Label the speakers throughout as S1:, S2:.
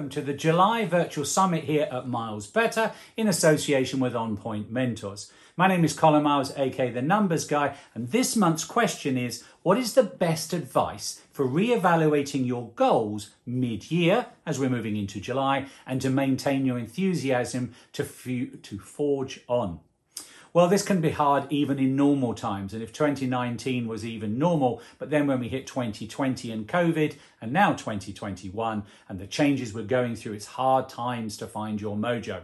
S1: Welcome to the July Virtual Summit here at Miles Better in association with On Point Mentors. My name is Colin Miles, aka The Numbers Guy, and this month's question is What is the best advice for re evaluating your goals mid year as we're moving into July and to maintain your enthusiasm to, f- to forge on? Well, this can be hard even in normal times. And if 2019 was even normal, but then when we hit 2020 and COVID, and now 2021, and the changes we're going through, it's hard times to find your mojo.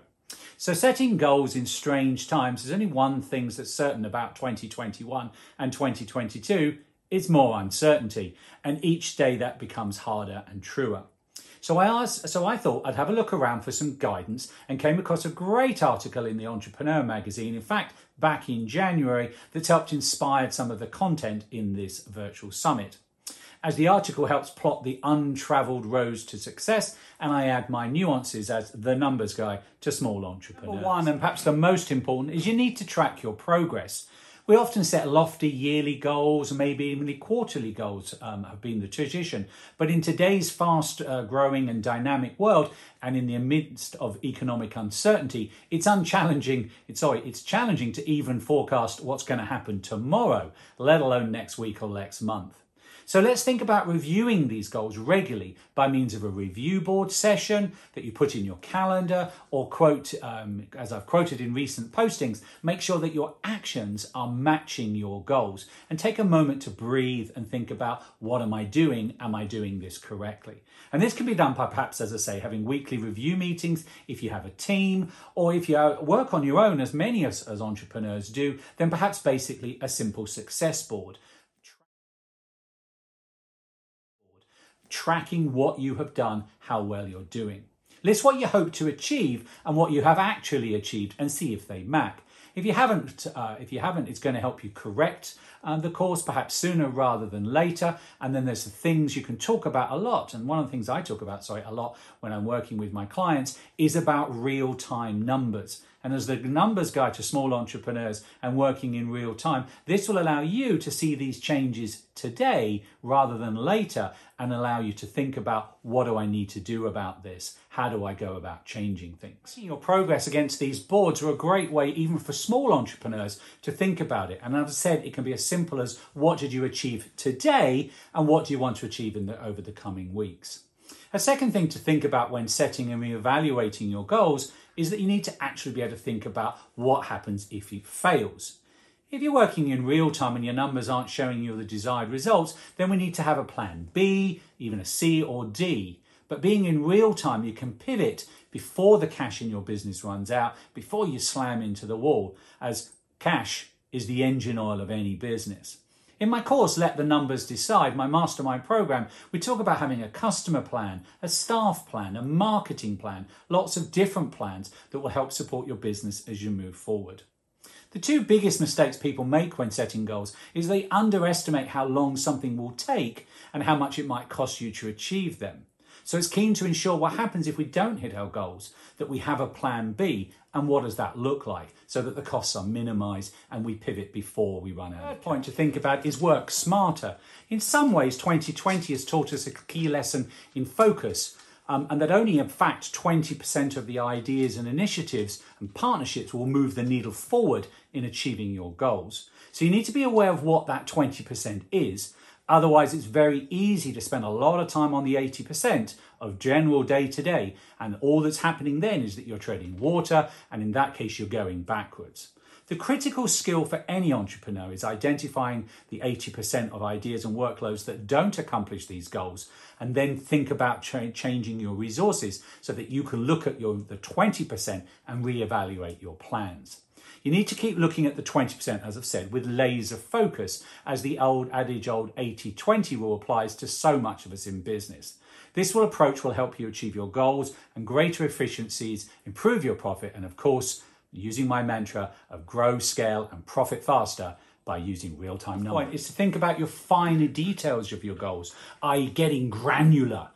S1: So, setting goals in strange times, there's only one thing that's certain about 2021 and 2022 it's more uncertainty. And each day that becomes harder and truer. So I asked, so I thought I'd have a look around for some guidance and came across a great article in the Entrepreneur magazine, in fact, back in January, that's helped inspire some of the content in this virtual summit. As the article helps plot the untraveled roads to success, and I add my nuances as the numbers guy to small entrepreneurs. Number one, and perhaps the most important, is you need to track your progress. We often set lofty yearly goals, maybe even quarterly goals um, have been the tradition. But in today's fast uh, growing and dynamic world, and in the midst of economic uncertainty, it's unchallenging. It's sorry, it's challenging to even forecast what's going to happen tomorrow, let alone next week or next month. So let's think about reviewing these goals regularly by means of a review board session that you put in your calendar or quote, um, as I've quoted in recent postings, make sure that your actions are matching your goals and take a moment to breathe and think about what am I doing? Am I doing this correctly? And this can be done by perhaps, as I say, having weekly review meetings if you have a team or if you work on your own, as many as, as entrepreneurs do, then perhaps basically a simple success board. Tracking what you have done, how well you're doing. List what you hope to achieve and what you have actually achieved and see if they match. If you haven't, uh, if you haven't, it's going to help you correct um, the course perhaps sooner rather than later. And then there's the things you can talk about a lot. And one of the things I talk about, sorry, a lot when I'm working with my clients is about real time numbers. And as the numbers guide to small entrepreneurs and working in real time, this will allow you to see these changes today rather than later and allow you to think about what do I need to do about this? How do I go about changing things? Your progress against these boards are a great way, even for small entrepreneurs, to think about it. And as I said, it can be as simple as what did you achieve today and what do you want to achieve in the, over the coming weeks? A second thing to think about when setting and re-evaluating your goals is that you need to actually be able to think about what happens if it fails. If you're working in real time and your numbers aren't showing you the desired results, then we need to have a plan B, even a C or D. But being in real time, you can pivot before the cash in your business runs out, before you slam into the wall, as cash is the engine oil of any business. In my course, Let the Numbers Decide, my mastermind program, we talk about having a customer plan, a staff plan, a marketing plan, lots of different plans that will help support your business as you move forward. The two biggest mistakes people make when setting goals is they underestimate how long something will take and how much it might cost you to achieve them. So it's keen to ensure what happens if we don't hit our goals, that we have a plan B, and what does that look like so that the costs are minimized and we pivot before we run out. Third point to think about is work smarter. In some ways, 2020 has taught us a key lesson in focus. Um, and that only, in fact, 20% of the ideas and initiatives and partnerships will move the needle forward in achieving your goals. So you need to be aware of what that 20% is Otherwise, it's very easy to spend a lot of time on the 80% of general day to day. And all that's happening then is that you're treading water, and in that case, you're going backwards. The critical skill for any entrepreneur is identifying the 80% of ideas and workloads that don't accomplish these goals and then think about cha- changing your resources so that you can look at your the 20% and reevaluate your plans. You need to keep looking at the 20%, as I've said, with laser focus, as the old adage, old 80 20 rule applies to so much of us in business. This will approach will help you achieve your goals and greater efficiencies, improve your profit, and of course, using my mantra of grow, scale, and profit faster by using real time numbers. Point is to think about your finer details of your goals, i.e., getting granular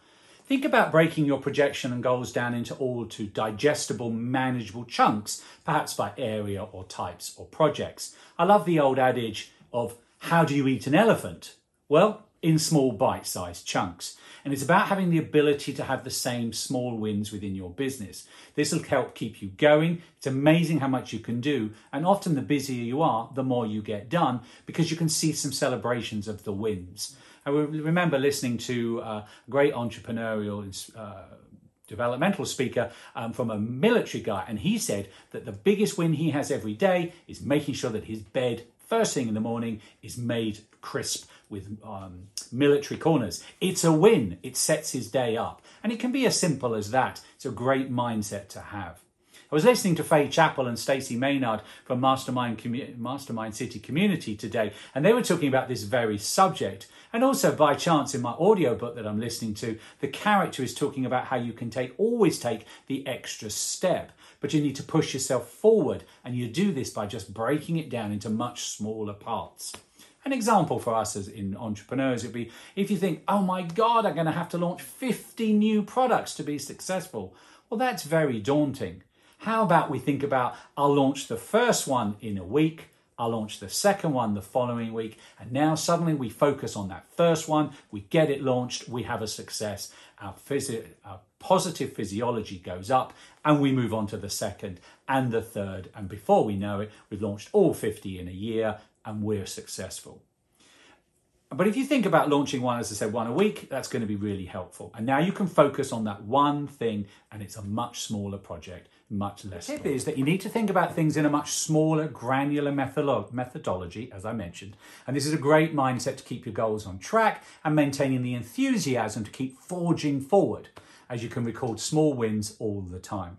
S1: Think about breaking your projection and goals down into all to digestible, manageable chunks, perhaps by area or types or projects. I love the old adage of how do you eat an elephant? Well, in small bite sized chunks. And it's about having the ability to have the same small wins within your business. This will help keep you going. It's amazing how much you can do. And often, the busier you are, the more you get done because you can see some celebrations of the wins. I remember listening to a great entrepreneurial uh, developmental speaker um, from a military guy, and he said that the biggest win he has every day is making sure that his bed, first thing in the morning, is made crisp with um, military corners. It's a win. It sets his day up. And it can be as simple as that. It's a great mindset to have. I was listening to Faye Chappell and Stacey Maynard from Mastermind, Commu- Mastermind City Community today, and they were talking about this very subject. And also, by chance, in my audiobook that I'm listening to, the character is talking about how you can take always take the extra step, but you need to push yourself forward, and you do this by just breaking it down into much smaller parts. An example for us as in entrepreneurs would be if you think, oh my God, I'm going to have to launch 50 new products to be successful. Well, that's very daunting. How about we think about I'll launch the first one in a week, I'll launch the second one the following week, and now suddenly we focus on that first one, we get it launched, we have a success, our, our positive physiology goes up, and we move on to the second and the third, and before we know it, we've launched all 50 in a year, and we're successful. But if you think about launching one, as I said, one a week, that's going to be really helpful. And now you can focus on that one thing, and it's a much smaller project, much less. The tip is that you need to think about things in a much smaller, granular methodology, as I mentioned. And this is a great mindset to keep your goals on track and maintaining the enthusiasm to keep forging forward, as you can record small wins all the time.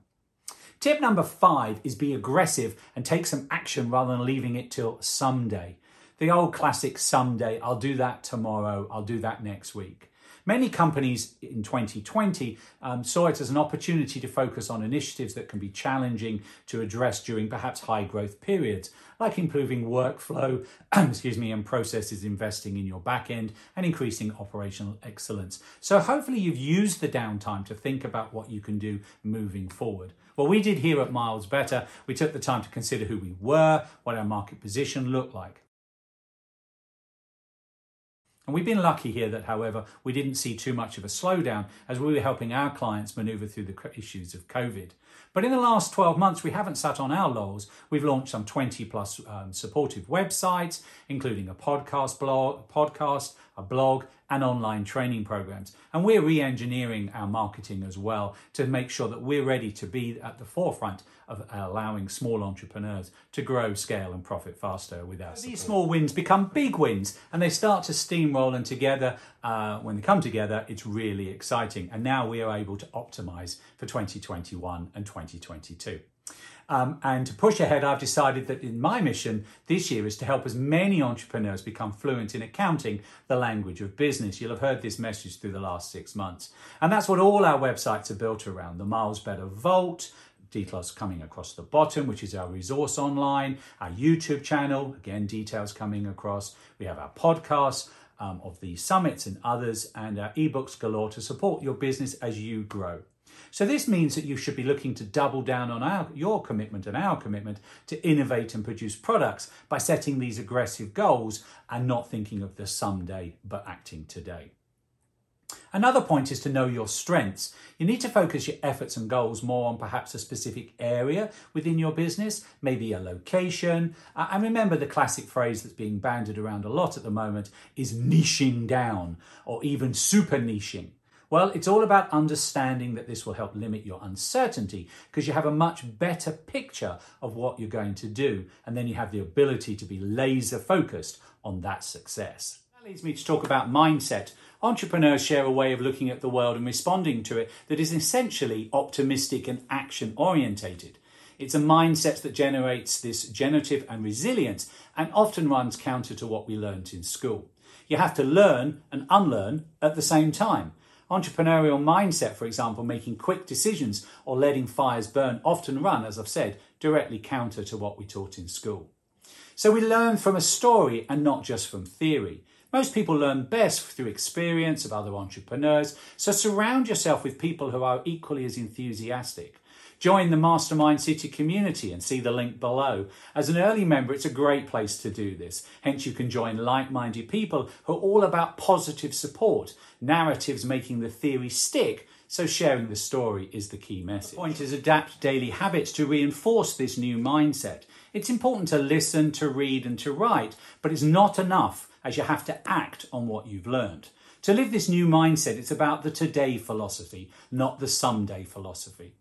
S1: Tip number five is be aggressive and take some action rather than leaving it till someday. The old classic someday, I'll do that tomorrow, I'll do that next week. Many companies in 2020 um, saw it as an opportunity to focus on initiatives that can be challenging to address during perhaps high growth periods, like improving workflow, excuse me, and processes, investing in your back end, and increasing operational excellence. So hopefully you've used the downtime to think about what you can do moving forward. What we did here at Miles Better, we took the time to consider who we were, what our market position looked like. And we've been lucky here that, however, we didn't see too much of a slowdown as we were helping our clients maneuver through the issues of COVID. But in the last 12 months, we haven't sat on our laurels. We've launched some 20 plus um, supportive websites, including a podcast blog, podcast, a blog, and online training programs. And we're re engineering our marketing as well to make sure that we're ready to be at the forefront of allowing small entrepreneurs to grow, scale, and profit faster with our These small wins become big wins and they start to steamroll, and together, uh, when they come together, it's really exciting. And now we are able to optimize for 2021 and 2022. Um, and to push ahead, I've decided that in my mission this year is to help as many entrepreneurs become fluent in accounting, the language of business. You'll have heard this message through the last six months. And that's what all our websites are built around the Miles Better Vault, details coming across the bottom, which is our resource online, our YouTube channel, again, details coming across. We have our podcasts. Um, of the summits and others, and our ebooks galore to support your business as you grow. So this means that you should be looking to double down on our, your commitment and our commitment to innovate and produce products by setting these aggressive goals and not thinking of the someday, but acting today. Another point is to know your strengths. You need to focus your efforts and goals more on perhaps a specific area within your business, maybe a location. And remember the classic phrase that's being banded around a lot at the moment is niching down or even super niching. Well, it's all about understanding that this will help limit your uncertainty because you have a much better picture of what you're going to do, and then you have the ability to be laser focused on that success. That leads me to talk about mindset. Entrepreneurs share a way of looking at the world and responding to it that is essentially optimistic and action orientated. It's a mindset that generates this generative and resilience and often runs counter to what we learnt in school. You have to learn and unlearn at the same time. Entrepreneurial mindset, for example, making quick decisions or letting fires burn, often run, as I've said, directly counter to what we taught in school. So we learn from a story and not just from theory. Most people learn best through experience of other entrepreneurs, so surround yourself with people who are equally as enthusiastic. Join the Mastermind City community and see the link below. As an early member, it's a great place to do this. Hence, you can join like minded people who are all about positive support, narratives making the theory stick. So, sharing the story is the key message. The point is, adapt daily habits to reinforce this new mindset. It's important to listen, to read, and to write, but it's not enough as you have to act on what you've learned. To live this new mindset, it's about the today philosophy, not the someday philosophy.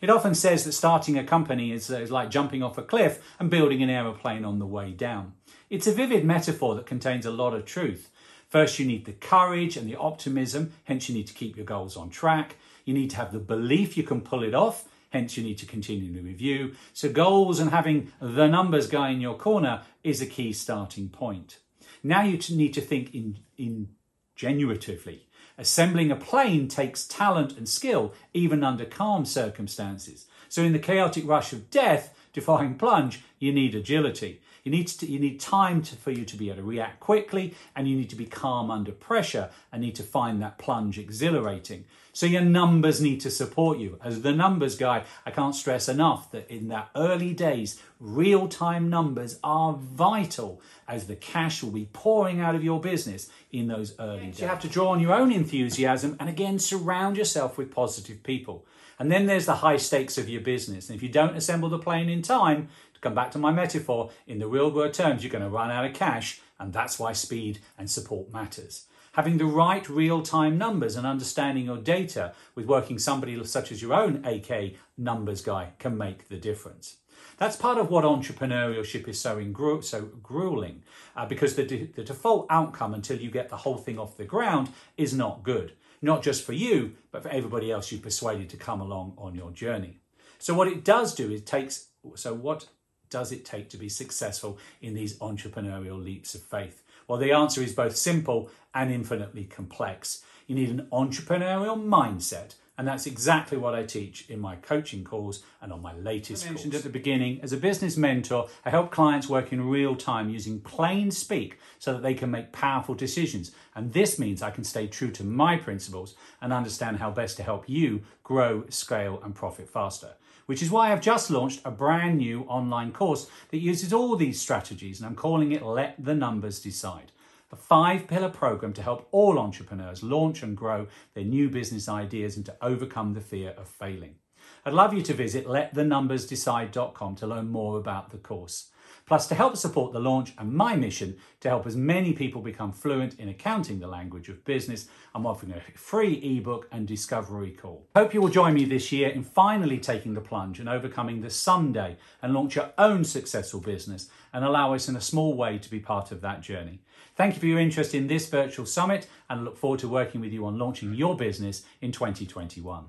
S1: It often says that starting a company is, is like jumping off a cliff and building an aeroplane on the way down. It's a vivid metaphor that contains a lot of truth. First, you need the courage and the optimism, hence, you need to keep your goals on track. You need to have the belief you can pull it off, hence, you need to continue to review. So, goals and having the numbers guy in your corner is a key starting point. Now, you need to think in, in genuatively. Assembling a plane takes talent and skill, even under calm circumstances. So, in the chaotic rush of death, defying plunge, you need agility. You need, to, you need time to, for you to be able to react quickly, and you need to be calm under pressure and need to find that plunge exhilarating. So your numbers need to support you. As the numbers guy, I can't stress enough that in that early days, real time numbers are vital as the cash will be pouring out of your business in those early days. You have to draw on your own enthusiasm and again surround yourself with positive people. And then there's the high stakes of your business. And if you don't assemble the plane in time, to come back to my metaphor, in the real world terms, you're going to run out of cash, and that's why speed and support matters. Having the right real time numbers and understanding your data with working somebody such as your own AK numbers guy can make the difference. That's part of what entrepreneurship is so, so grueling uh, because the, de- the default outcome until you get the whole thing off the ground is not good. Not just for you, but for everybody else you persuaded to come along on your journey. So, what it does do is takes, so what does it take to be successful in these entrepreneurial leaps of faith? Well, the answer is both simple and infinitely complex. You need an entrepreneurial mindset, and that's exactly what I teach in my coaching calls and on my latest I mentioned course. at the beginning, as a business mentor, I help clients work in real time using plain speak so that they can make powerful decisions. And this means I can stay true to my principles and understand how best to help you grow, scale, and profit faster which is why I've just launched a brand new online course that uses all these strategies, and I'm calling it Let the Numbers Decide. A five pillar program to help all entrepreneurs launch and grow their new business ideas and to overcome the fear of failing. I'd love you to visit letthenumbersdecide.com to learn more about the course. Plus, to help support the launch and my mission to help as many people become fluent in accounting the language of business, I'm offering a free ebook and discovery call. Hope you will join me this year in finally taking the plunge and overcoming the someday and launch your own successful business and allow us in a small way to be part of that journey. Thank you for your interest in this virtual summit and look forward to working with you on launching your business in 2021.